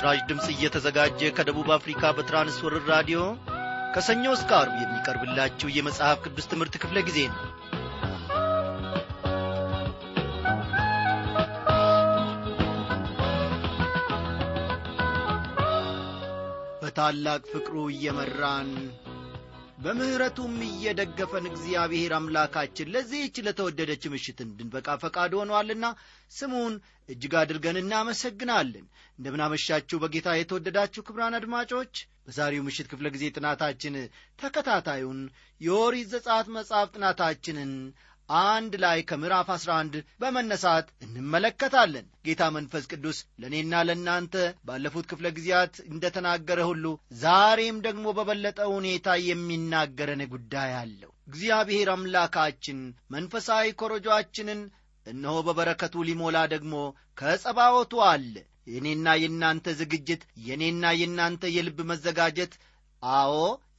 ይህ ምስራች ድምፅ እየተዘጋጀ ከደቡብ አፍሪካ በትራንስወርር ራዲዮ ከሰኞ እስከ አርብ የሚቀርብላችሁ የመጽሐፍ ቅዱስ ትምህርት ክፍለ ጊዜ ነው። በታላቅ ፍቅሩ እየመራን በምሕረቱም እየደገፈን እግዚአብሔር አምላካችን ለዚህች ለተወደደች ምሽት እንድንበቃ ፈቃድ ሆኗልና ስሙን እጅግ አድርገን እናመሰግናለን። እንደምናመሻችሁ በጌታ የተወደዳችሁ ክብራን አድማጮች በዛሬው ምሽት ክፍለ ጊዜ ጥናታችን ተከታታዩን የኦሪት ዘጸአት መጽሐፍ ጥናታችንን አንድ ላይ ከምዕራፍ 11 በመነሳት እንመለከታለን። ጌታ መንፈስ ቅዱስ ለእኔና ለእናንተ ባለፉት ክፍለ ጊዜያት እንደተናገረ ሁሉ ዛሬም ደግሞ በበለጠ ሁኔታ የሚናገረን ጉዳይ አለው። እግዚአብሔር አምላካችን መንፈሳዊ ኮረጆአችንን እነሆ በበረከቱ ሊሞላ ደግሞ ከጸባወቱ አለ። የእኔና የእናንተ ዝግጅት የእኔና የእናንተ የልብ መዘጋጀት አዎ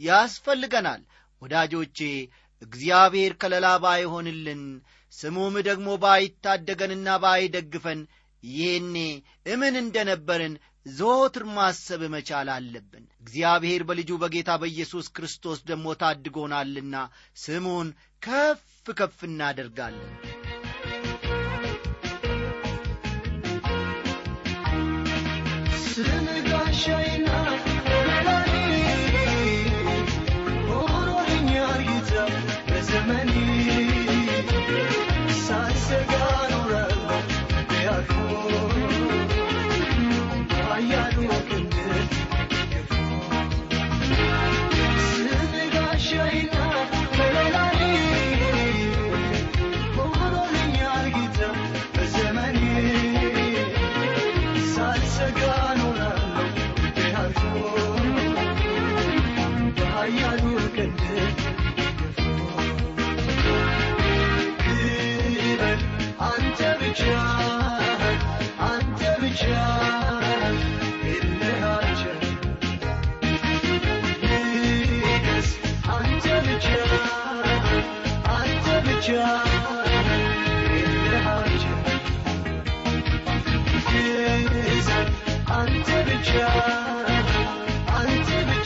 ያስፈልገናል። ወዳጆቼ እግዚአብሔር ከለላ ባይሆንልን ስሙም ደግሞ ባይታደገንና ባይደግፈን ይህኔ እምን እንደነበርን ዘወትር ማሰብ መቻል አለብን። እግዚአብሔር በልጁ በጌታ በኢየሱስ ክርስቶስ ደግሞ ታድጎናልና ስሙን ከፍ ከፍ እናደርጋለን። ስንጋሻይና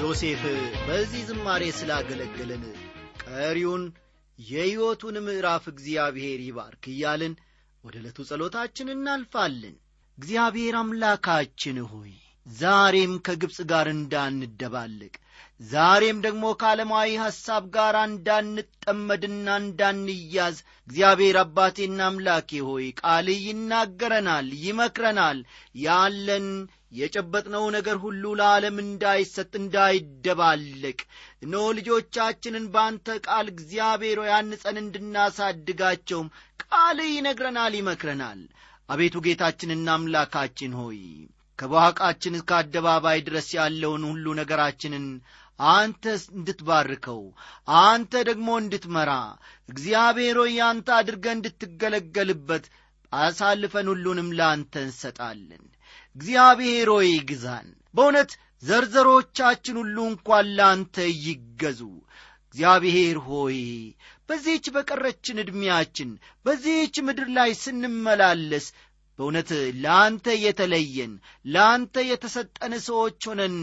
ዮሴፍ በዚህ ዝማሬ ስላገለገለን ቀሪውን የሕይወቱን ምዕራፍ እግዚአብሔር ይባርክ እያልን ወደ ዕለቱ ጸሎታችን እናልፋለን። እግዚአብሔር አምላካችን ሆይ ዛሬም ከግብፅ ጋር እንዳንደባልቅ ዛሬም ደግሞ ከዓለማዊ ሐሳብ ጋር እንዳንጠመድና እንዳንያዝ እግዚአብሔር አባቴና አምላኬ ሆይ ቃልህ ይናገረናል ይመክረናል። ያለን የጨበጥነው ነገር ሁሉ ለዓለም እንዳይሰጥ እንዳይደባለቅ እነሆ ልጆቻችንን በአንተ ቃል እግዚአብሔር ሆይ አንጸን እንድናሳድጋቸውም ቃልህ ይነግረናል ይመክረናል። አቤቱ ጌታችንና አምላካችን ሆይ ከባሕቃችን እስከ አደባባይ ድረስ ያለውን ሁሉ ነገራችንን አንተ እንድትባርከው አንተ ደግሞ እንድትመራ እግዚአብሔር ሆይ አንተ አድርገ እንድትገለገልበት አሳልፈን ሁሉንም ለአንተ እንሰጣለን። እግዚአብሔር ሆይ ግዛን በእውነት ዘርዘሮቻችን ሁሉ እንኳን ለአንተ ይገዙ። እግዚአብሔር ሆይ በዚህች በቀረችን ዕድሜያችን በዚህች ምድር ላይ ስንመላለስ በእውነት ለአንተ የተለየን ለአንተ የተሰጠን ሰዎች ሆነን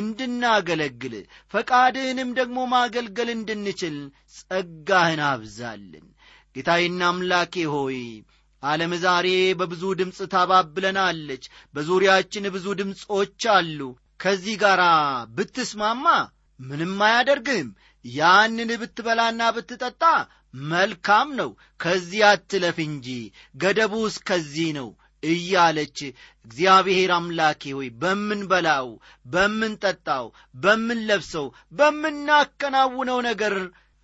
እንድናገለግል ፈቃድህንም ደግሞ ማገልገል እንድንችል ጸጋህን አብዛልን። ጌታዬና አምላኬ ሆይ ዓለም ዛሬ በብዙ ድምፅ ታባብለናለች በዙሪያችን ብዙ ድምፆች አሉ። ከዚህ ጋር ብትስማማ ምንም አያደርግህም። ያንን ብትበላና ብትጠጣ መልካም ነው። ከዚህ አትለፍ እንጂ ገደቡ እስከዚህ ነው እያለች እግዚአብሔር አምላኬ ሆይ በምንበላው በምንጠጣው በምንለብሰው በምናከናውነው ነገር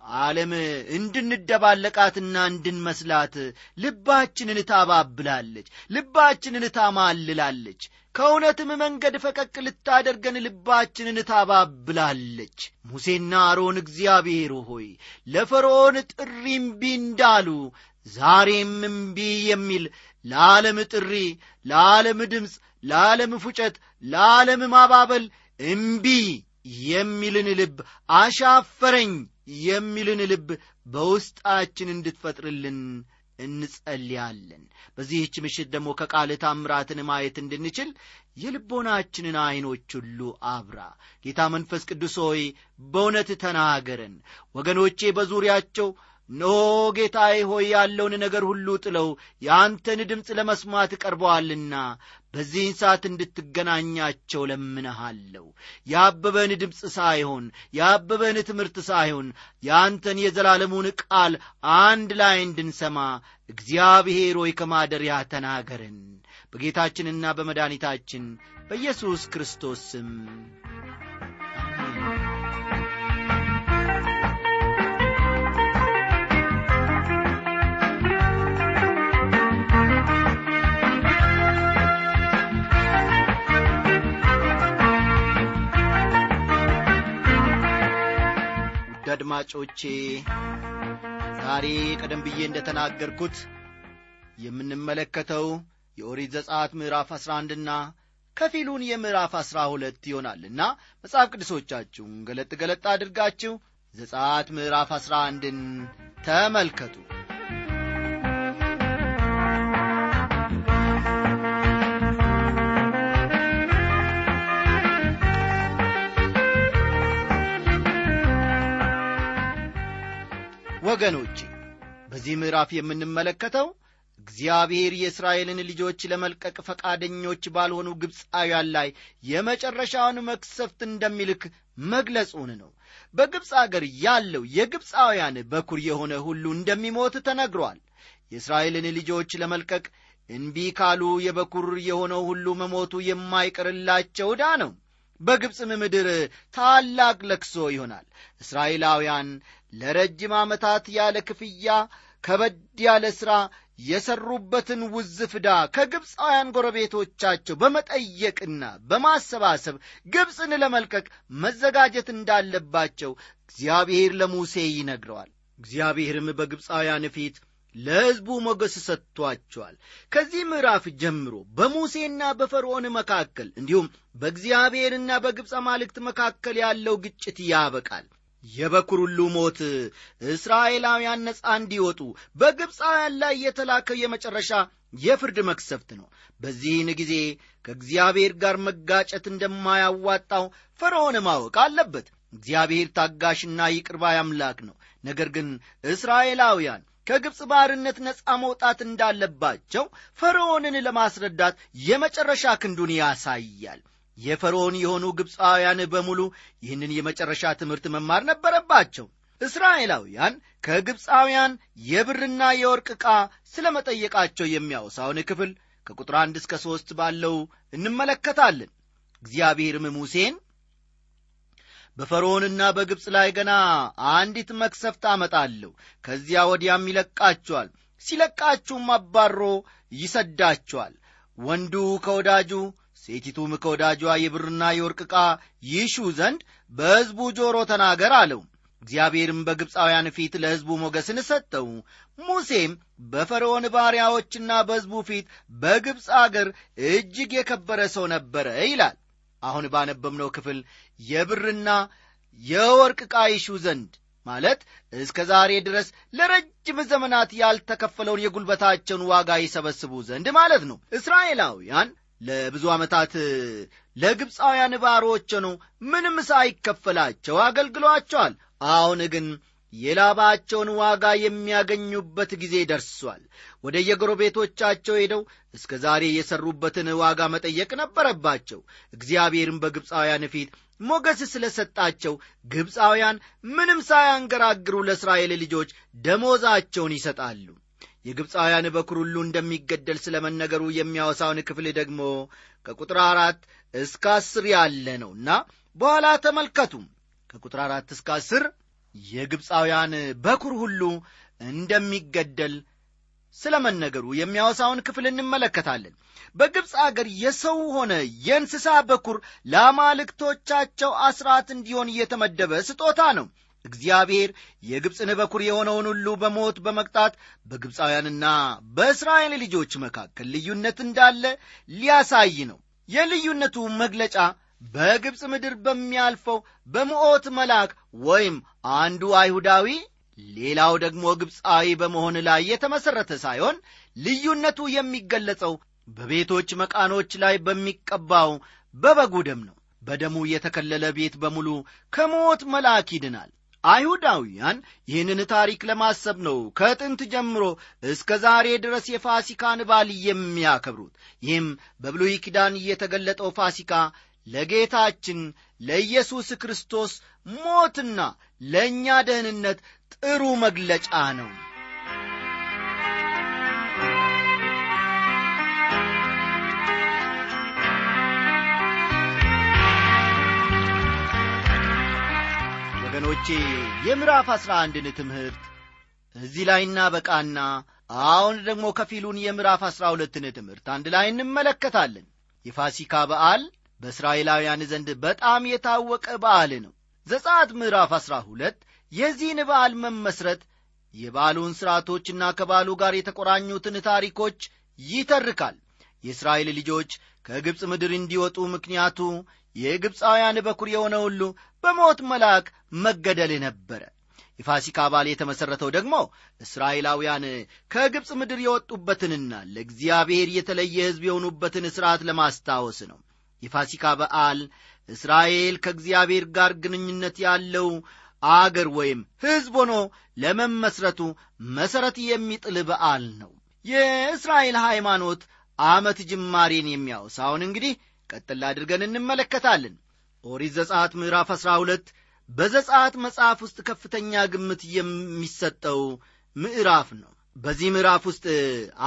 ዓለም እንድንደባለቃትና እንድንመስላት ልባችንን ታባብላለች፣ ልባችንን ታማልላለች። ከእውነትም መንገድ ፈቀቅ ልታደርገን ልባችንን ታባብላለች። ሙሴና አሮን እግዚአብሔር ሆይ ለፈርዖን ጥሪ እምቢ እንዳሉ ዛሬም እምቢ የሚል ለዓለም ጥሪ፣ ለዓለም ድምፅ፣ ለዓለም ፉጨት፣ ለዓለም ማባበል እምቢ የሚልን ልብ አሻፈረኝ የሚልን ልብ በውስጣችን እንድትፈጥርልን እንጸልያለን። በዚህች ምሽት ደግሞ ከቃል ታምራትን ማየት እንድንችል የልቦናችንን ዐይኖች ሁሉ አብራ። ጌታ መንፈስ ቅዱስ ሆይ በእውነት ተናገረን። ወገኖቼ በዙሪያቸው እነሆ ጌታዬ ሆይ ያለውን ነገር ሁሉ ጥለው የአንተን ድምፅ ለመስማት ቀርበዋልና በዚህን ሰዓት እንድትገናኛቸው ለምነሃለሁ። የአበበን ድምፅ ሳይሆን የአበበን ትምህርት ሳይሆን የአንተን የዘላለሙን ቃል አንድ ላይ እንድንሰማ እግዚአብሔር ሆይ ከማደሪያ ተናገረን። በጌታችንና በመድኃኒታችን በኢየሱስ ክርስቶስ ስም አድማጮቼ ዛሬ ቀደም ብዬ እንደ ተናገርኩት የምንመለከተው የኦሪት ዘጸአት ምዕራፍ አሥራ አንድና ከፊሉን የምዕራፍ አሥራ ሁለት ይሆናልና መጽሐፍ ቅዱሶቻችሁን ገለጥ ገለጥ አድርጋችሁ ዘጸአት ምዕራፍ አሥራ አንድን ተመልከቱ ወገኖቼ በዚህ ምዕራፍ የምንመለከተው እግዚአብሔር የእስራኤልን ልጆች ለመልቀቅ ፈቃደኞች ባልሆኑ ግብፃውያን ላይ የመጨረሻውን መክሰፍት እንደሚልክ መግለጹን ነው። በግብፅ አገር ያለው የግብፃውያን በኩር የሆነ ሁሉ እንደሚሞት ተነግሯል። የእስራኤልን ልጆች ለመልቀቅ እንቢ ካሉ የበኩር የሆነው ሁሉ መሞቱ የማይቀርላቸው ዕዳ ነው በግብፅም ምድር ታላቅ ለክሶ ይሆናል። እስራኤላውያን ለረጅም ዓመታት ያለ ክፍያ ከበድ ያለ ሥራ የሠሩበትን ውዝፍ ዕዳ ከግብፃውያን ጎረቤቶቻቸው በመጠየቅና በማሰባሰብ ግብፅን ለመልቀቅ መዘጋጀት እንዳለባቸው እግዚአብሔር ለሙሴ ይነግረዋል። እግዚአብሔርም በግብፃውያን ፊት ለሕዝቡ ሞገስ ሰጥቷቸዋል። ከዚህ ምዕራፍ ጀምሮ በሙሴና በፈርዖን መካከል እንዲሁም በእግዚአብሔርና በግብፅ አማልክት መካከል ያለው ግጭት ያበቃል። የበኩር ሁሉ ሞት እስራኤላውያን ነፃ እንዲወጡ በግብፃውያን ላይ የተላከው የመጨረሻ የፍርድ መክሰፍት ነው። በዚህን ጊዜ ከእግዚአብሔር ጋር መጋጨት እንደማያዋጣው ፈርዖን ማወቅ አለበት። እግዚአብሔር ታጋሽና ይቅርባይ አምላክ ነው። ነገር ግን እስራኤላውያን ከግብፅ ባርነት ነፃ መውጣት እንዳለባቸው ፈርዖንን ለማስረዳት የመጨረሻ ክንዱን ያሳያል። የፈርዖን የሆኑ ግብፃውያን በሙሉ ይህንን የመጨረሻ ትምህርት መማር ነበረባቸው። እስራኤላውያን ከግብፃውያን የብርና የወርቅ ዕቃ ስለ መጠየቃቸው የሚያወሳውን ክፍል ከቁጥር አንድ እስከ ሦስት ባለው እንመለከታለን። እግዚአብሔርም ሙሴን በፈርዖንና በግብፅ ላይ ገና አንዲት መክሰፍት አመጣለሁ። ከዚያ ወዲያም ይለቃቸዋል። ሲለቃችሁም አባሮ ይሰዳቸዋል። ወንዱ ከወዳጁ ሴቲቱም ከወዳጇ የብርና የወርቅ ዕቃ ይሹ ዘንድ በሕዝቡ ጆሮ ተናገር አለው። እግዚአብሔርም በግብፃውያን ፊት ለሕዝቡ ሞገስን ሰጠው። ሙሴም በፈርዖን ባሪያዎችና በሕዝቡ ፊት በግብፅ አገር እጅግ የከበረ ሰው ነበረ ይላል አሁን ባነበብነው ክፍል የብርና የወርቅ ዕቃ ይሹ ዘንድ ማለት እስከ ዛሬ ድረስ ለረጅም ዘመናት ያልተከፈለውን የጉልበታቸውን ዋጋ ይሰበስቡ ዘንድ ማለት ነው። እስራኤላውያን ለብዙ ዓመታት ለግብፃውያን ባሮች ሆነው ምንም ሳይከፈላቸው አገልግሏቸዋል። አሁን ግን የላባቸውን ዋጋ የሚያገኙበት ጊዜ ደርሷል። ወደ የጎረቤቶቻቸው ሄደው እስከ ዛሬ የሠሩበትን ዋጋ መጠየቅ ነበረባቸው። እግዚአብሔርም በግብፃውያን ፊት ሞገስ ስለ ሰጣቸው ግብፃውያን ምንም ሳያንገራግሩ ለእስራኤል ልጆች ደሞዛቸውን ይሰጣሉ። የግብፃውያን በኩር ሁሉ እንደሚገደል ስለ መነገሩ የሚያወሳውን ክፍል ደግሞ ከቁጥር አራት እስከ አስር ያለ ነውና በኋላ ተመልከቱ። ከቁጥር አራት እስከ አስር የግብፃውያን በኩር ሁሉ እንደሚገደል ስለ መነገሩ የሚያወሳውን ክፍል እንመለከታለን። በግብፅ አገር የሰው ሆነ የእንስሳ በኩር ለአማልክቶቻቸው አስራት እንዲሆን እየተመደበ ስጦታ ነው። እግዚአብሔር የግብፅን በኩር የሆነውን ሁሉ በሞት በመቅጣት በግብፃውያንና በእስራኤል ልጆች መካከል ልዩነት እንዳለ ሊያሳይ ነው። የልዩነቱ መግለጫ በግብፅ ምድር በሚያልፈው በምዖት መልአክ ወይም አንዱ አይሁዳዊ ሌላው ደግሞ ግብፃዊ በመሆን ላይ የተመሠረተ ሳይሆን ልዩነቱ የሚገለጸው በቤቶች መቃኖች ላይ በሚቀባው በበጉ ደም ነው። በደሙ የተከለለ ቤት በሙሉ ከሞት መልአክ ይድናል። አይሁዳውያን ይህንን ታሪክ ለማሰብ ነው ከጥንት ጀምሮ እስከ ዛሬ ድረስ የፋሲካን በዓል የሚያከብሩት። ይህም በብሉይ ኪዳን የተገለጠው ፋሲካ ለጌታችን ለኢየሱስ ክርስቶስ ሞትና ለእኛ ደህንነት ጥሩ መግለጫ ነው። ወገኖቼ የምዕራፍ አሥራ አንድን ትምህርት እዚህ ላይ እናበቃና አሁን ደግሞ ከፊሉን የምዕራፍ አሥራ ሁለትን ትምህርት አንድ ላይ እንመለከታለን። የፋሲካ በዓል በእስራኤላውያን ዘንድ በጣም የታወቀ በዓል ነው። ዘጻት ምዕራፍ አሥራ ሁለት የዚህን በዓል መመስረት የበዓሉን ሥርዓቶችና ከበዓሉ ጋር የተቆራኙትን ታሪኮች ይተርካል። የእስራኤል ልጆች ከግብፅ ምድር እንዲወጡ ምክንያቱ የግብፃውያን በኩር የሆነ ሁሉ በሞት መልአክ መገደል ነበረ። የፋሲካ በዓል የተመሠረተው ደግሞ እስራኤላውያን ከግብፅ ምድር የወጡበትንና ለእግዚአብሔር የተለየ ሕዝብ የሆኑበትን ሥርዓት ለማስታወስ ነው የፋሲካ በዓል እስራኤል ከእግዚአብሔር ጋር ግንኙነት ያለው አገር ወይም ሕዝብ ሆኖ ለመመስረቱ መሠረት የሚጥል በዓል ነው። የእስራኤል ሃይማኖት ዓመት ጅማሬን የሚያወሳውን እንግዲህ ቀጥል አድርገን እንመለከታለን። ኦሪት ዘጻት ምዕራፍ አሥራ ሁለት በዘጻት መጽሐፍ ውስጥ ከፍተኛ ግምት የሚሰጠው ምዕራፍ ነው። በዚህ ምዕራፍ ውስጥ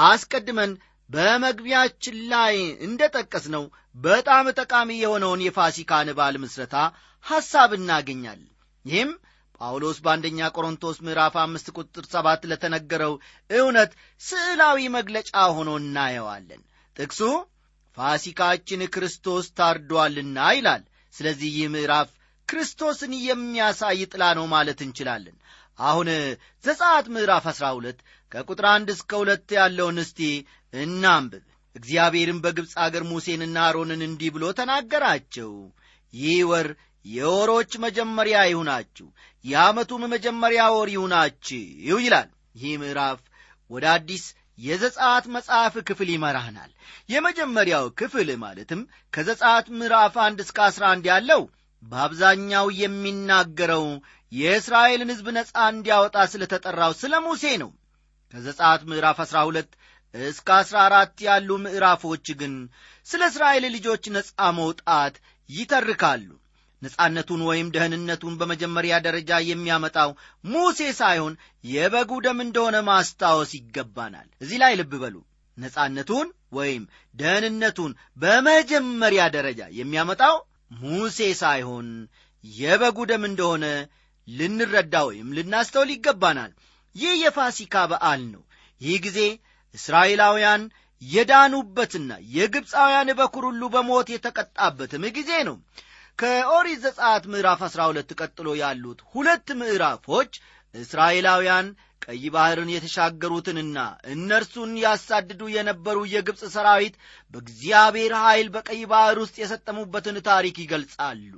አስቀድመን በመግቢያችን ላይ እንደ ጠቀስ ነው በጣም ጠቃሚ የሆነውን የፋሲካን በዓል ምስረታ ሐሳብ እናገኛለን። ይህም ጳውሎስ በአንደኛ ቆሮንቶስ ምዕራፍ አምስት ቁጥር ሰባት ለተነገረው እውነት ስዕላዊ መግለጫ ሆኖ እናየዋለን። ጥቅሱ ፋሲካችን ክርስቶስ ታርዷልና ይላል። ስለዚህ ይህ ምዕራፍ ክርስቶስን የሚያሳይ ጥላ ነው ማለት እንችላለን። አሁን ዘጻት ምዕራፍ አሥራ ሁለት ከቁጥር አንድ እስከ ሁለት ያለውን እስቲ እናንብብ። እግዚአብሔርም በግብፅ አገር ሙሴንና አሮንን እንዲህ ብሎ ተናገራቸው። ይህ ወር የወሮች መጀመሪያ ይሁናችሁ የዓመቱም መጀመሪያ ወር ይሁናችሁ ይላል። ይህ ምዕራፍ ወደ አዲስ የዘጻት መጽሐፍ ክፍል ይመራናል። የመጀመሪያው ክፍል ማለትም ከዘጻት ምዕራፍ አንድ እስከ አስራ አንድ ያለው በአብዛኛው የሚናገረው የእስራኤልን ሕዝብ ነፃ እንዲያወጣ ስለ ተጠራው ስለ ሙሴ ነው ከዘጻት ምዕራፍ አሥራ ሁለት እስከ አሥራ አራት ያሉ ምዕራፎች ግን ስለ እስራኤል ልጆች ነፃ መውጣት ይተርካሉ። ነጻነቱን ወይም ደህንነቱን በመጀመሪያ ደረጃ የሚያመጣው ሙሴ ሳይሆን የበጉ ደም እንደሆነ ማስታወስ ይገባናል። እዚህ ላይ ልብ በሉ። ነጻነቱን ወይም ደህንነቱን በመጀመሪያ ደረጃ የሚያመጣው ሙሴ ሳይሆን የበጉ ደም እንደሆነ ልንረዳ ወይም ልናስተውል ይገባናል ይህ የፋሲካ በዓል ነው። ይህ ጊዜ እስራኤላውያን የዳኑበትና የግብፃውያን በኩር ሁሉ በሞት የተቀጣበትም ጊዜ ነው። ከኦሪት ዘጸአት ምዕራፍ 12 ቀጥሎ ያሉት ሁለት ምዕራፎች እስራኤላውያን ቀይ ባሕርን የተሻገሩትንና እነርሱን ያሳድዱ የነበሩ የግብፅ ሰራዊት በእግዚአብሔር ኀይል በቀይ ባሕር ውስጥ የሰጠሙበትን ታሪክ ይገልጻሉ።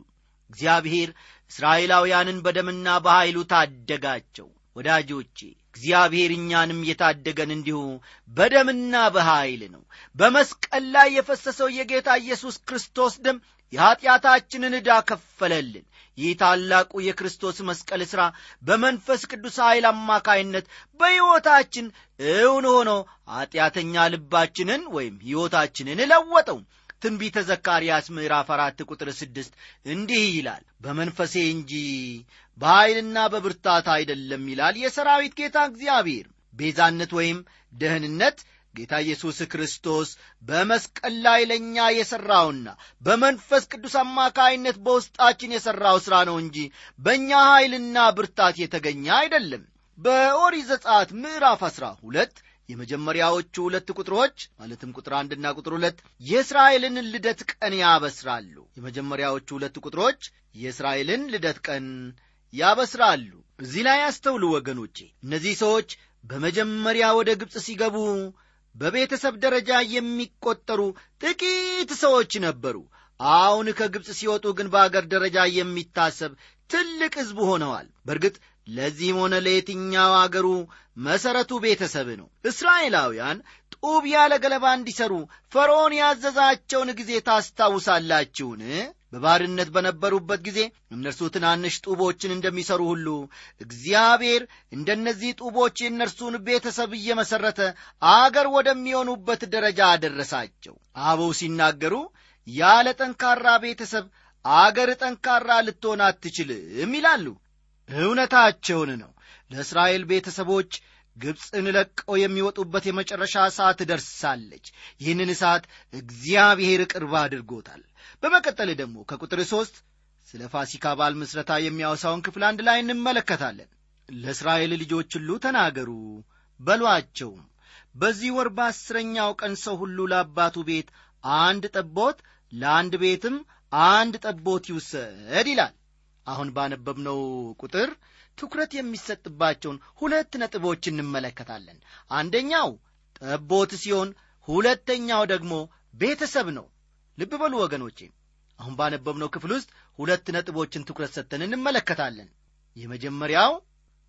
እግዚአብሔር እስራኤላውያንን በደምና በኀይሉ ታደጋቸው ወዳጆቼ እግዚአብሔር እኛንም የታደገን እንዲሁ በደምና በኀይል ነው። በመስቀል ላይ የፈሰሰው የጌታ ኢየሱስ ክርስቶስ ደም የኀጢአታችንን ዕዳ ከፈለልን። ይህ ታላቁ የክርስቶስ መስቀል ሥራ በመንፈስ ቅዱስ ኃይል አማካይነት በሕይወታችን እውን ሆኖ ኀጢአተኛ ልባችንን ወይም ሕይወታችንን ለወጠው። ትንቢተ ዘካርያስ ምዕራፍ አራት ቁጥር ስድስት እንዲህ ይላል በመንፈሴ እንጂ በኀይልና በብርታት አይደለም ይላል የሰራዊት ጌታ እግዚአብሔር። ቤዛነት ወይም ደህንነት ጌታ ኢየሱስ ክርስቶስ በመስቀል ላይ ለእኛ የሠራውና በመንፈስ ቅዱስ አማካይነት በውስጣችን የሠራው ሥራ ነው እንጂ በእኛ ኃይልና ብርታት የተገኘ አይደለም። በኦሪት ዘጸአት ምዕራፍ አሥራ ሁለት የመጀመሪያዎቹ ሁለት ቁጥሮች ማለትም ቁጥር አንድና ቁጥር ሁለት የእስራኤልን ልደት ቀን ያበስራሉ። የመጀመሪያዎቹ ሁለት ቁጥሮች የእስራኤልን ልደት ቀን ያበስራሉ። እዚህ ላይ ያስተውሉ ወገኖቼ። እነዚህ ሰዎች በመጀመሪያ ወደ ግብፅ ሲገቡ በቤተሰብ ደረጃ የሚቆጠሩ ጥቂት ሰዎች ነበሩ። አሁን ከግብፅ ሲወጡ ግን በአገር ደረጃ የሚታሰብ ትልቅ ሕዝብ ሆነዋል። በእርግጥ ለዚህም ሆነ ለየትኛው አገሩ መሠረቱ ቤተሰብ ነው። እስራኤላውያን ጡብ ያለ ገለባ እንዲሰሩ ፈርዖን ያዘዛቸውን ጊዜ ታስታውሳላችሁን በባርነት በነበሩበት ጊዜ እነርሱ ትናንሽ ጡቦችን እንደሚሰሩ ሁሉ እግዚአብሔር እንደነዚህ ጡቦች የእነርሱን ቤተሰብ እየመሠረተ አገር ወደሚሆኑበት ደረጃ አደረሳቸው። አበው ሲናገሩ ያለ ጠንካራ ቤተሰብ አገር ጠንካራ ልትሆን አትችልም ይላሉ። እውነታቸውን ነው። ለእስራኤል ቤተሰቦች ግብፅን ለቀው የሚወጡበት የመጨረሻ ሰዓት ደርሳለች። ይህንን ሰዓት እግዚአብሔር ቅርብ አድርጎታል። በመቀጠል ደግሞ ከቁጥር ሦስት ስለ ፋሲካ በዓል ምስረታ የሚያወሳውን ክፍል አንድ ላይ እንመለከታለን። ለእስራኤል ልጆች ሁሉ ተናገሩ በሏቸውም በዚህ ወር በአስረኛው ቀን ሰው ሁሉ ለአባቱ ቤት አንድ ጠቦት ለአንድ ቤትም አንድ ጠቦት ይውሰድ ይላል። አሁን ባነበብነው ቁጥር ትኩረት የሚሰጥባቸውን ሁለት ነጥቦች እንመለከታለን። አንደኛው ጠቦት ሲሆን ሁለተኛው ደግሞ ቤተሰብ ነው። ልብ በሉ ወገኖቼ አሁን ባነበብነው ክፍል ውስጥ ሁለት ነጥቦችን ትኩረት ሰጥተን እንመለከታለን። የመጀመሪያው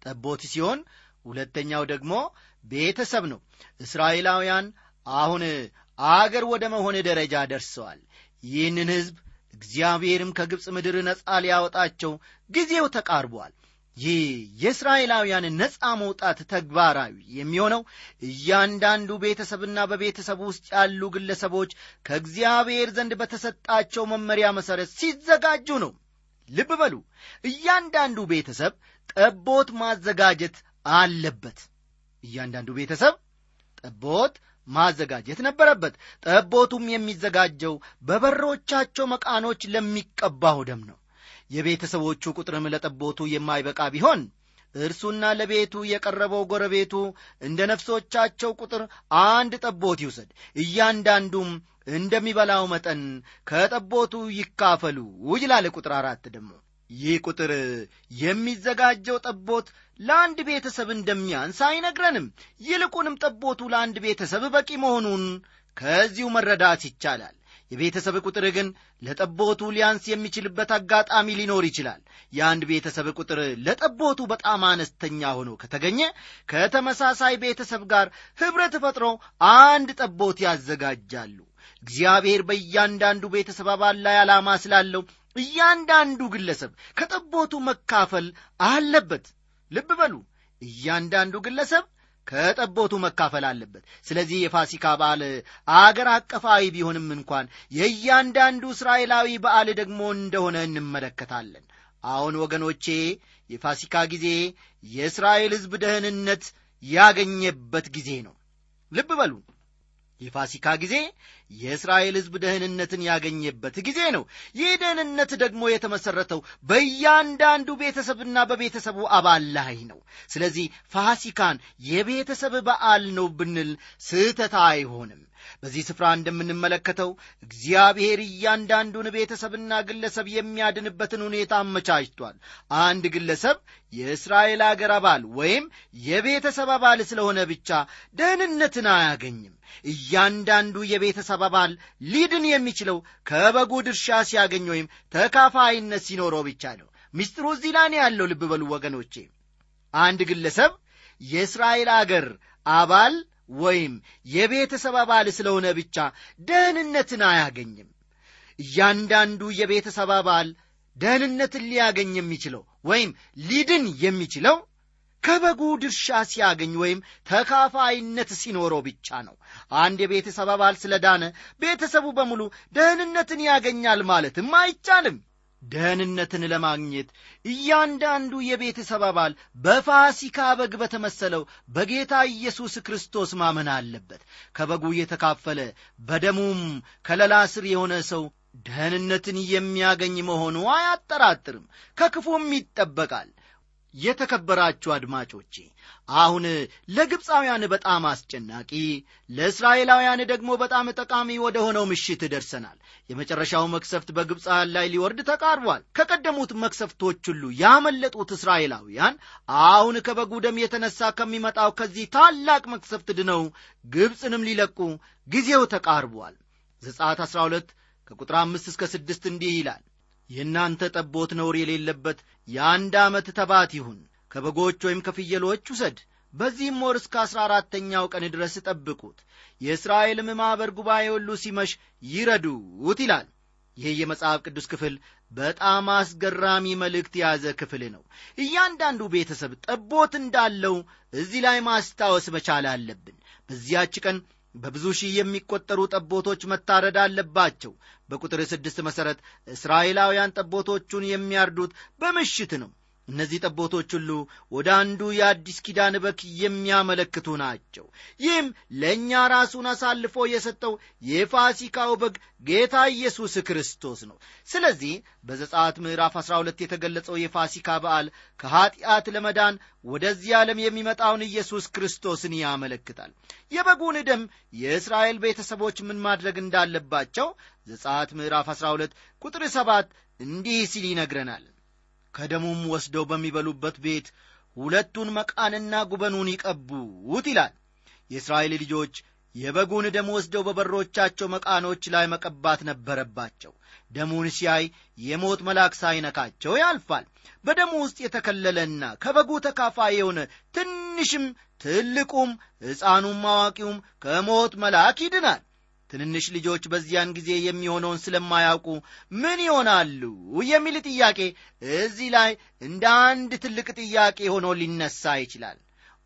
ጠቦት ሲሆን ሁለተኛው ደግሞ ቤተሰብ ነው። እስራኤላውያን አሁን አገር ወደ መሆን ደረጃ ደርሰዋል። ይህንን ሕዝብ እግዚአብሔርም ከግብፅ ምድር ነፃ ሊያወጣቸው ጊዜው ተቃርቧል ይህ የእስራኤላውያን ነፃ መውጣት ተግባራዊ የሚሆነው እያንዳንዱ ቤተሰብና በቤተሰብ ውስጥ ያሉ ግለሰቦች ከእግዚአብሔር ዘንድ በተሰጣቸው መመሪያ መሠረት ሲዘጋጁ ነው። ልብ በሉ እያንዳንዱ ቤተሰብ ጠቦት ማዘጋጀት አለበት። እያንዳንዱ ቤተሰብ ጠቦት ማዘጋጀት ነበረበት። ጠቦቱም የሚዘጋጀው በበሮቻቸው መቃኖች ለሚቀባው ደም ነው የቤተሰቦቹ ቁጥርም ለጠቦቱ የማይበቃ ቢሆን እርሱና ለቤቱ የቀረበው ጎረቤቱ እንደ ነፍሶቻቸው ቁጥር አንድ ጠቦት ይውሰድ። እያንዳንዱም እንደሚበላው መጠን ከጠቦቱ ይካፈሉ ይላል ቁጥር አራት ደግሞ። ይህ ቁጥር የሚዘጋጀው ጠቦት ለአንድ ቤተሰብ እንደሚያንስ አይነግረንም። ይልቁንም ጠቦቱ ለአንድ ቤተሰብ በቂ መሆኑን ከዚሁ መረዳት ይቻላል የቤተሰብ ቁጥር ግን ለጠቦቱ ሊያንስ የሚችልበት አጋጣሚ ሊኖር ይችላል። የአንድ ቤተሰብ ቁጥር ለጠቦቱ በጣም አነስተኛ ሆኖ ከተገኘ ከተመሳሳይ ቤተሰብ ጋር ኅብረት ፈጥረው አንድ ጠቦት ያዘጋጃሉ። እግዚአብሔር በእያንዳንዱ ቤተሰብ አባል ላይ ዓላማ ስላለው እያንዳንዱ ግለሰብ ከጠቦቱ መካፈል አለበት። ልብ በሉ እያንዳንዱ ግለሰብ ከጠቦቱ መካፈል አለበት። ስለዚህ የፋሲካ በዓል አገር አቀፋዊ ቢሆንም እንኳን የእያንዳንዱ እስራኤላዊ በዓል ደግሞ እንደሆነ እንመለከታለን። አሁን ወገኖቼ የፋሲካ ጊዜ የእስራኤል ሕዝብ ደህንነት ያገኘበት ጊዜ ነው። ልብ በሉ የፋሲካ ጊዜ የእስራኤል ሕዝብ ደህንነትን ያገኘበት ጊዜ ነው። ይህ ደህንነት ደግሞ የተመሠረተው በእያንዳንዱ ቤተሰብና በቤተሰቡ አባል ላይ ነው። ስለዚህ ፋሲካን የቤተሰብ በዓል ነው ብንል ስህተት አይሆንም በዚህ ስፍራ እንደምንመለከተው እግዚአብሔር እያንዳንዱን ቤተሰብና ግለሰብ የሚያድንበትን ሁኔታ አመቻችቷል። አንድ ግለሰብ የእስራኤል አገር አባል ወይም የቤተሰብ አባል ስለሆነ ብቻ ደህንነትን አያገኝም። እያንዳንዱ የቤተሰብ አባል ሊድን የሚችለው ከበጉ ድርሻ ሲያገኝ ወይም ተካፋይነት ሲኖረው ብቻ ነው። ሚስጥሩ እዚህ ላይ ያለው። ልብ በሉ ወገኖቼ አንድ ግለሰብ የእስራኤል አገር አባል ወይም የቤተሰብ አባል ስለሆነ ብቻ ደህንነትን አያገኝም። እያንዳንዱ የቤተሰብ አባል ደህንነትን ሊያገኝ የሚችለው ወይም ሊድን የሚችለው ከበጉ ድርሻ ሲያገኝ ወይም ተካፋይነት ሲኖረው ብቻ ነው። አንድ የቤተሰብ አባል ስለ ዳነ ቤተሰቡ በሙሉ ደህንነትን ያገኛል ማለትም አይቻልም ደህንነትን ለማግኘት እያንዳንዱ የቤተሰብ አባል በፋሲካ በግ በተመሰለው በጌታ ኢየሱስ ክርስቶስ ማመን አለበት። ከበጉ የተካፈለ በደሙም ከለላ ስር የሆነ ሰው ደህንነትን የሚያገኝ መሆኑ አያጠራጥርም። ከክፉም ይጠበቃል የተከበራችሁ አድማጮቼ አሁን ለግብፃውያን በጣም አስጨናቂ ለእስራኤላውያን ደግሞ በጣም ጠቃሚ ወደ ሆነው ምሽት ደርሰናል። የመጨረሻው መክሰፍት በግብፃውያን ላይ ሊወርድ ተቃርቧል። ከቀደሙት መክሰፍቶች ሁሉ ያመለጡት እስራኤላውያን አሁን ከበጉ ደም የተነሳ ከሚመጣው ከዚህ ታላቅ መክሰፍት ድነው ግብፅንም ሊለቁ ጊዜው ተቃርቧል። ዘጻት 12 ከቁጥር አምስት እስከ ስድስት እንዲህ ይላል የእናንተ ጠቦት ነውር የሌለበት የአንድ ዓመት ተባት ይሁን። ከበጎች ወይም ከፍየሎች ውሰድ። በዚህም ወር እስከ አሥራ አራተኛው ቀን ድረስ ጠብቁት። የእስራኤልም ማኅበር ጉባኤ ሁሉ ሲመሽ ይረዱት ይላል። ይህ የመጽሐፍ ቅዱስ ክፍል በጣም አስገራሚ መልእክት የያዘ ክፍል ነው። እያንዳንዱ ቤተሰብ ጠቦት እንዳለው እዚህ ላይ ማስታወስ መቻል አለብን። በዚያች ቀን በብዙ ሺህ የሚቆጠሩ ጠቦቶች መታረድ አለባቸው። በቁጥር ስድስት መሠረት እስራኤላውያን ጠቦቶቹን የሚያርዱት በምሽት ነው እነዚህ ጠቦቶች ሁሉ ወደ አንዱ የአዲስ ኪዳን በክ የሚያመለክቱ ናቸው። ይህም ለእኛ ራሱን አሳልፎ የሰጠው የፋሲካው በግ ጌታ ኢየሱስ ክርስቶስ ነው። ስለዚህ በዘጻት ምዕራፍ 12 የተገለጸው የፋሲካ በዓል ከኀጢአት ለመዳን ወደዚህ ዓለም የሚመጣውን ኢየሱስ ክርስቶስን ያመለክታል። የበጉን ደም የእስራኤል ቤተሰቦች ምን ማድረግ እንዳለባቸው ዘጻት ምዕራፍ 12 ቁጥር 7 እንዲህ ሲል ይነግረናል ከደሙም ወስደው በሚበሉበት ቤት ሁለቱን መቃንና ጉበኑን ይቀቡት ይላል። የእስራኤል ልጆች የበጉን ደም ወስደው በበሮቻቸው መቃኖች ላይ መቀባት ነበረባቸው። ደሙን ሲያይ የሞት መልአክ ሳይነካቸው ያልፋል። በደሙ ውስጥ የተከለለና ከበጉ ተካፋይ የሆነ ትንሽም ትልቁም ሕፃኑም አዋቂውም ከሞት መልአክ ይድናል ትንንሽ ልጆች በዚያን ጊዜ የሚሆነውን ስለማያውቁ ምን ይሆናሉ የሚል ጥያቄ እዚህ ላይ እንደ አንድ ትልቅ ጥያቄ ሆኖ ሊነሳ ይችላል።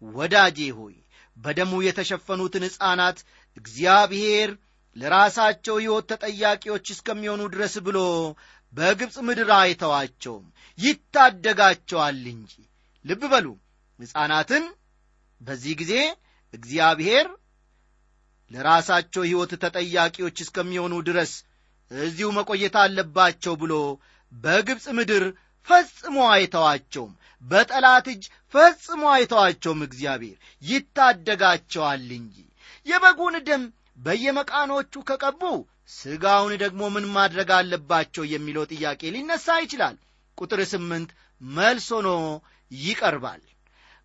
ወዳጄ ሆይ በደሙ የተሸፈኑትን ሕፃናት እግዚአብሔር ለራሳቸው ሕይወት ተጠያቂዎች እስከሚሆኑ ድረስ ብሎ በግብፅ ምድር አይተዋቸውም ይታደጋቸዋል እንጂ። ልብ በሉ ሕፃናትን በዚህ ጊዜ እግዚአብሔር ለራሳቸው ሕይወት ተጠያቂዎች እስከሚሆኑ ድረስ እዚሁ መቆየት አለባቸው ብሎ በግብፅ ምድር ፈጽሞ አይተዋቸውም። በጠላት እጅ ፈጽሞ አይተዋቸውም እግዚአብሔር። ይታደጋቸዋል እንጂ የበጉን ደም በየመቃኖቹ ከቀቡ ሥጋውን ደግሞ ምን ማድረግ አለባቸው የሚለው ጥያቄ ሊነሳ ይችላል። ቁጥር ስምንት መልስ ሆኖ ይቀርባል።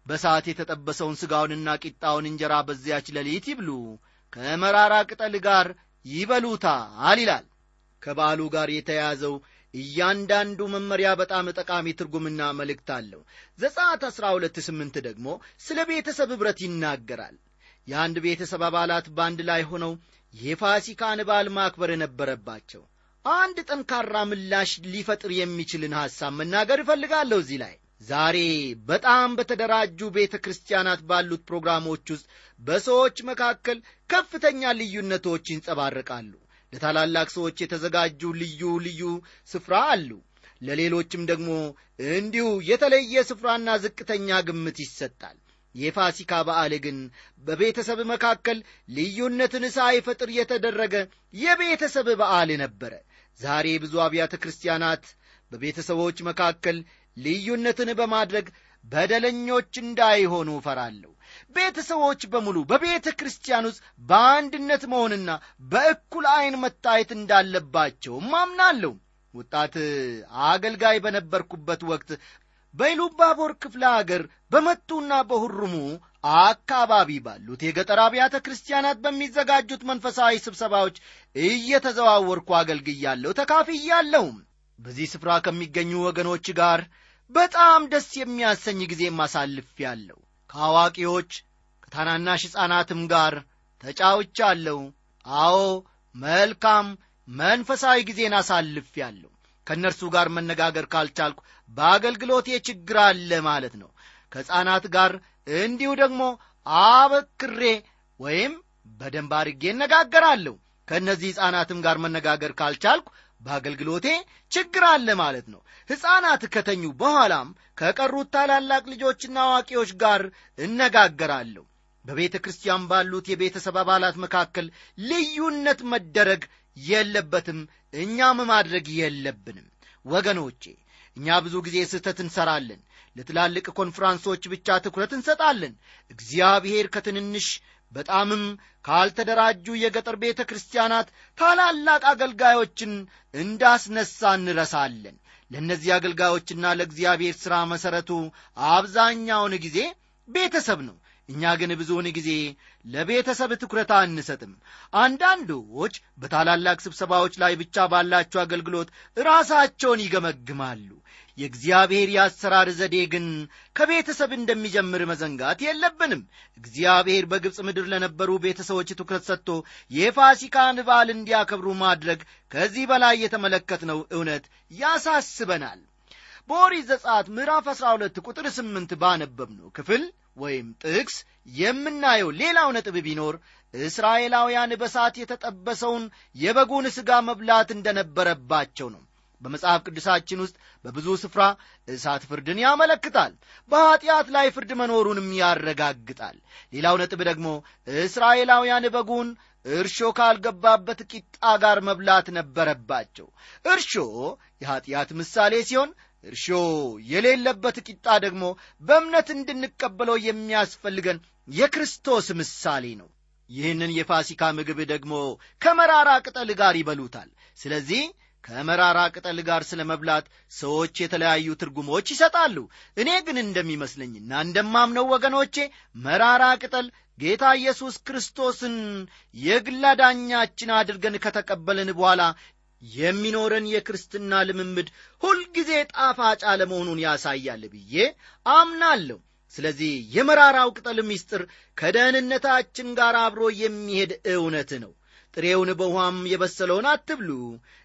በሰዓት የተጠበሰውን ሥጋውንና ቂጣውን እንጀራ በዚያች ሌሊት ይብሉ ከመራራ ቅጠል ጋር ይበሉታል ይላል። ከበዓሉ ጋር የተያያዘው እያንዳንዱ መመሪያ በጣም ጠቃሚ ትርጉምና መልእክት አለው። አሥራ ሁለት ስምንት ደግሞ ስለ ቤተሰብ ኅብረት ይናገራል። የአንድ ቤተሰብ አባላት በአንድ ላይ ሆነው የፋሲካን በዓል ማክበር ነበረባቸው አንድ ጠንካራ ምላሽ ሊፈጥር የሚችልን ሐሳብ መናገር እፈልጋለሁ እዚህ ላይ ዛሬ በጣም በተደራጁ ቤተ ክርስቲያናት ባሉት ፕሮግራሞች ውስጥ በሰዎች መካከል ከፍተኛ ልዩነቶች ይንጸባረቃሉ። ለታላላቅ ሰዎች የተዘጋጁ ልዩ ልዩ ስፍራ አሉ። ለሌሎችም ደግሞ እንዲሁ የተለየ ስፍራና ዝቅተኛ ግምት ይሰጣል። የፋሲካ በዓል ግን በቤተሰብ መካከል ልዩነትን ሳይፈጥር የተደረገ የቤተሰብ በዓል ነበረ። ዛሬ ብዙ አብያተ ክርስቲያናት በቤተሰቦች መካከል ልዩነትን በማድረግ በደለኞች እንዳይሆኑ እፈራለሁ። ቤተሰቦች በሙሉ በቤተ ክርስቲያን ውስጥ በአንድነት መሆንና በእኩል ዐይን መታየት እንዳለባቸውም አምናለሁ ወጣት አገልጋይ በነበርኩበት ወቅት በኢሉባቦር ክፍለ አገር በመቱና በሁሩሙ አካባቢ ባሉት የገጠር አብያተ ክርስቲያናት በሚዘጋጁት መንፈሳዊ ስብሰባዎች እየተዘዋወርኩ አገልግያለሁ ተካፍያለሁም በዚህ ስፍራ ከሚገኙ ወገኖች ጋር በጣም ደስ የሚያሰኝ ጊዜ ማሳልፌአለሁ ከአዋቂዎች ከታናናሽ ሕፃናትም ጋር ተጫውቻለሁ። አዎ መልካም መንፈሳዊ ጊዜን አሳልፌአለሁ ከእነርሱ ጋር መነጋገር ካልቻልኩ በአገልግሎቴ ችግር አለ ማለት ነው። ከሕፃናት ጋር እንዲሁ ደግሞ አበክሬ ወይም በደንብ አርጌ እነጋገራለሁ። ከእነዚህ ሕፃናትም ጋር መነጋገር ካልቻልኩ በአገልግሎቴ ችግር አለ ማለት ነው። ሕፃናት ከተኙ በኋላም ከቀሩት ታላላቅ ልጆችና አዋቂዎች ጋር እነጋገራለሁ። በቤተ ክርስቲያን ባሉት የቤተሰብ አባላት መካከል ልዩነት መደረግ የለበትም እኛም ማድረግ የለብንም። ወገኖቼ እኛ ብዙ ጊዜ ስህተት እንሰራለን። ለትላልቅ ኮንፍራንሶች ብቻ ትኩረት እንሰጣለን። እግዚአብሔር ከትንንሽ በጣምም ካልተደራጁ የገጠር ቤተ ክርስቲያናት ታላላቅ አገልጋዮችን እንዳስነሳ እንረሳለን። ለእነዚህ አገልጋዮችና ለእግዚአብሔር ሥራ መሠረቱ አብዛኛውን ጊዜ ቤተሰብ ነው። እኛ ግን ብዙውን ጊዜ ለቤተሰብ ትኩረት አንሰጥም። አንዳንዶች በታላላቅ ስብሰባዎች ላይ ብቻ ባላቸው አገልግሎት ራሳቸውን ይገመግማሉ የእግዚአብሔር የአሰራር ዘዴ ግን ከቤተሰብ እንደሚጀምር መዘንጋት የለብንም። እግዚአብሔር በግብፅ ምድር ለነበሩ ቤተሰቦች ትኩረት ሰጥቶ የፋሲካን በዓል እንዲያከብሩ ማድረግ ከዚህ በላይ የተመለከትነው እውነት ያሳስበናል። በኦሪት ዘጸአት ምዕራፍ 12 ቁጥር 8 ባነበብነው ክፍል ወይም ጥቅስ የምናየው ሌላው ነጥብ ቢኖር እስራኤላውያን በሳት የተጠበሰውን የበጉን ሥጋ መብላት እንደነበረባቸው ነው በመጽሐፍ ቅዱሳችን ውስጥ በብዙ ስፍራ እሳት ፍርድን ያመለክታል። በኀጢአት ላይ ፍርድ መኖሩንም ያረጋግጣል። ሌላው ነጥብ ደግሞ እስራኤላውያን በጉን እርሾ ካልገባበት ቂጣ ጋር መብላት ነበረባቸው። እርሾ የኀጢአት ምሳሌ ሲሆን እርሾ የሌለበት ቂጣ ደግሞ በእምነት እንድንቀበለው የሚያስፈልገን የክርስቶስ ምሳሌ ነው። ይህንን የፋሲካ ምግብ ደግሞ ከመራራ ቅጠል ጋር ይበሉታል። ስለዚህ ከመራራ ቅጠል ጋር ስለ መብላት ሰዎች የተለያዩ ትርጉሞች ይሰጣሉ። እኔ ግን እንደሚመስለኝና እንደማምነው ወገኖቼ መራራ ቅጠል ጌታ ኢየሱስ ክርስቶስን የግል አዳኛችን አድርገን ከተቀበልን በኋላ የሚኖረን የክርስትና ልምምድ ሁልጊዜ ጣፋጭ አለመሆኑን ያሳያል ብዬ አምናለሁ። ስለዚህ የመራራው ቅጠል ምስጢር ከደህንነታችን ጋር አብሮ የሚሄድ እውነት ነው ጥሬውን በውሃም የበሰለውን አትብሉ።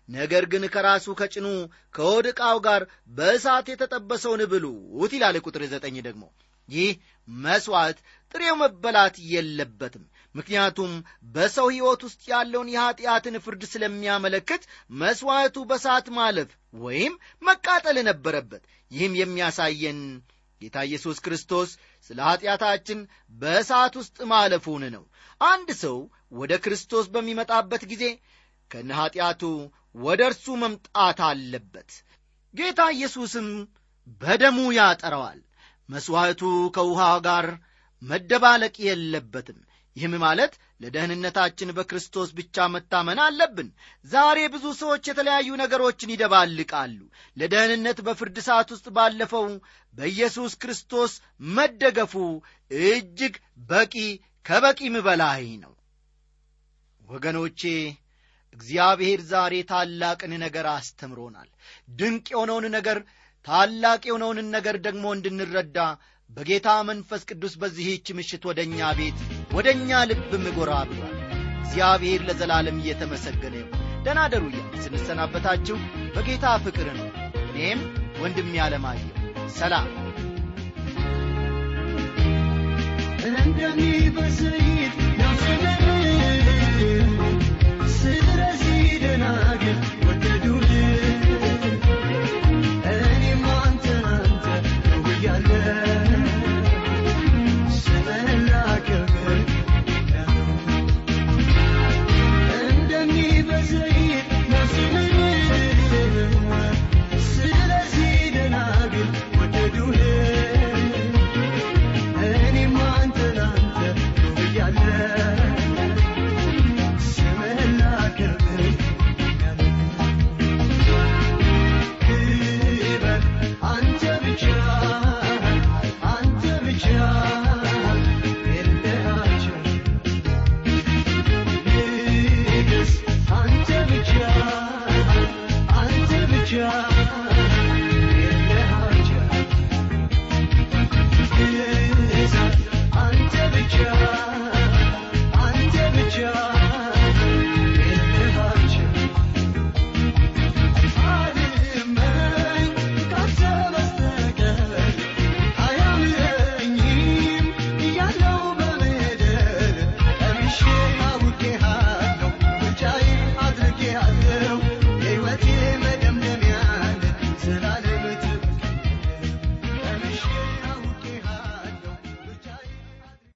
ነገር ግን ከራሱ ከጭኑ ከሆድ ዕቃው ጋር በእሳት የተጠበሰውን ብሉት ይላል ቁጥር ዘጠኝ ደግሞ። ይህ መሥዋዕት ጥሬው መበላት የለበትም። ምክንያቱም በሰው ሕይወት ውስጥ ያለውን የኀጢአትን ፍርድ ስለሚያመለክት መሥዋዕቱ በሳት ማለፍ ወይም መቃጠል ነበረበት። ይህም የሚያሳየን ጌታ ኢየሱስ ክርስቶስ ስለ ኀጢአታችን በእሳት ውስጥ ማለፉን ነው። አንድ ሰው ወደ ክርስቶስ በሚመጣበት ጊዜ ከነ ወደ እርሱ መምጣት አለበት። ጌታ ኢየሱስም በደሙ ያጠረዋል። መሥዋዕቱ ከውሃ ጋር መደባለቅ የለበትም። ይህም ማለት ለደህንነታችን በክርስቶስ ብቻ መታመን አለብን። ዛሬ ብዙ ሰዎች የተለያዩ ነገሮችን ይደባልቃሉ። ለደህንነት በፍርድ ሰዓት ውስጥ ባለፈው በኢየሱስ ክርስቶስ መደገፉ እጅግ በቂ ከበቂም በላይ ነው ወገኖቼ እግዚአብሔር ዛሬ ታላቅን ነገር አስተምሮናል። ድንቅ የሆነውን ነገር ታላቅ የሆነውን ነገር ደግሞ እንድንረዳ በጌታ መንፈስ ቅዱስ በዚህች ምሽት ወደ እኛ ቤት ወደ እኛ ልብም ጎራ ብሏል። እግዚአብሔር ለዘላለም እየተመሰገነ ይሁን። ደናደሩ ስንሰናበታችሁ በጌታ ፍቅር ነው። እኔም ወንድም ያለማየሁ ሰላም። ነፍስንን ስለዚህ ደናግል ወደዱል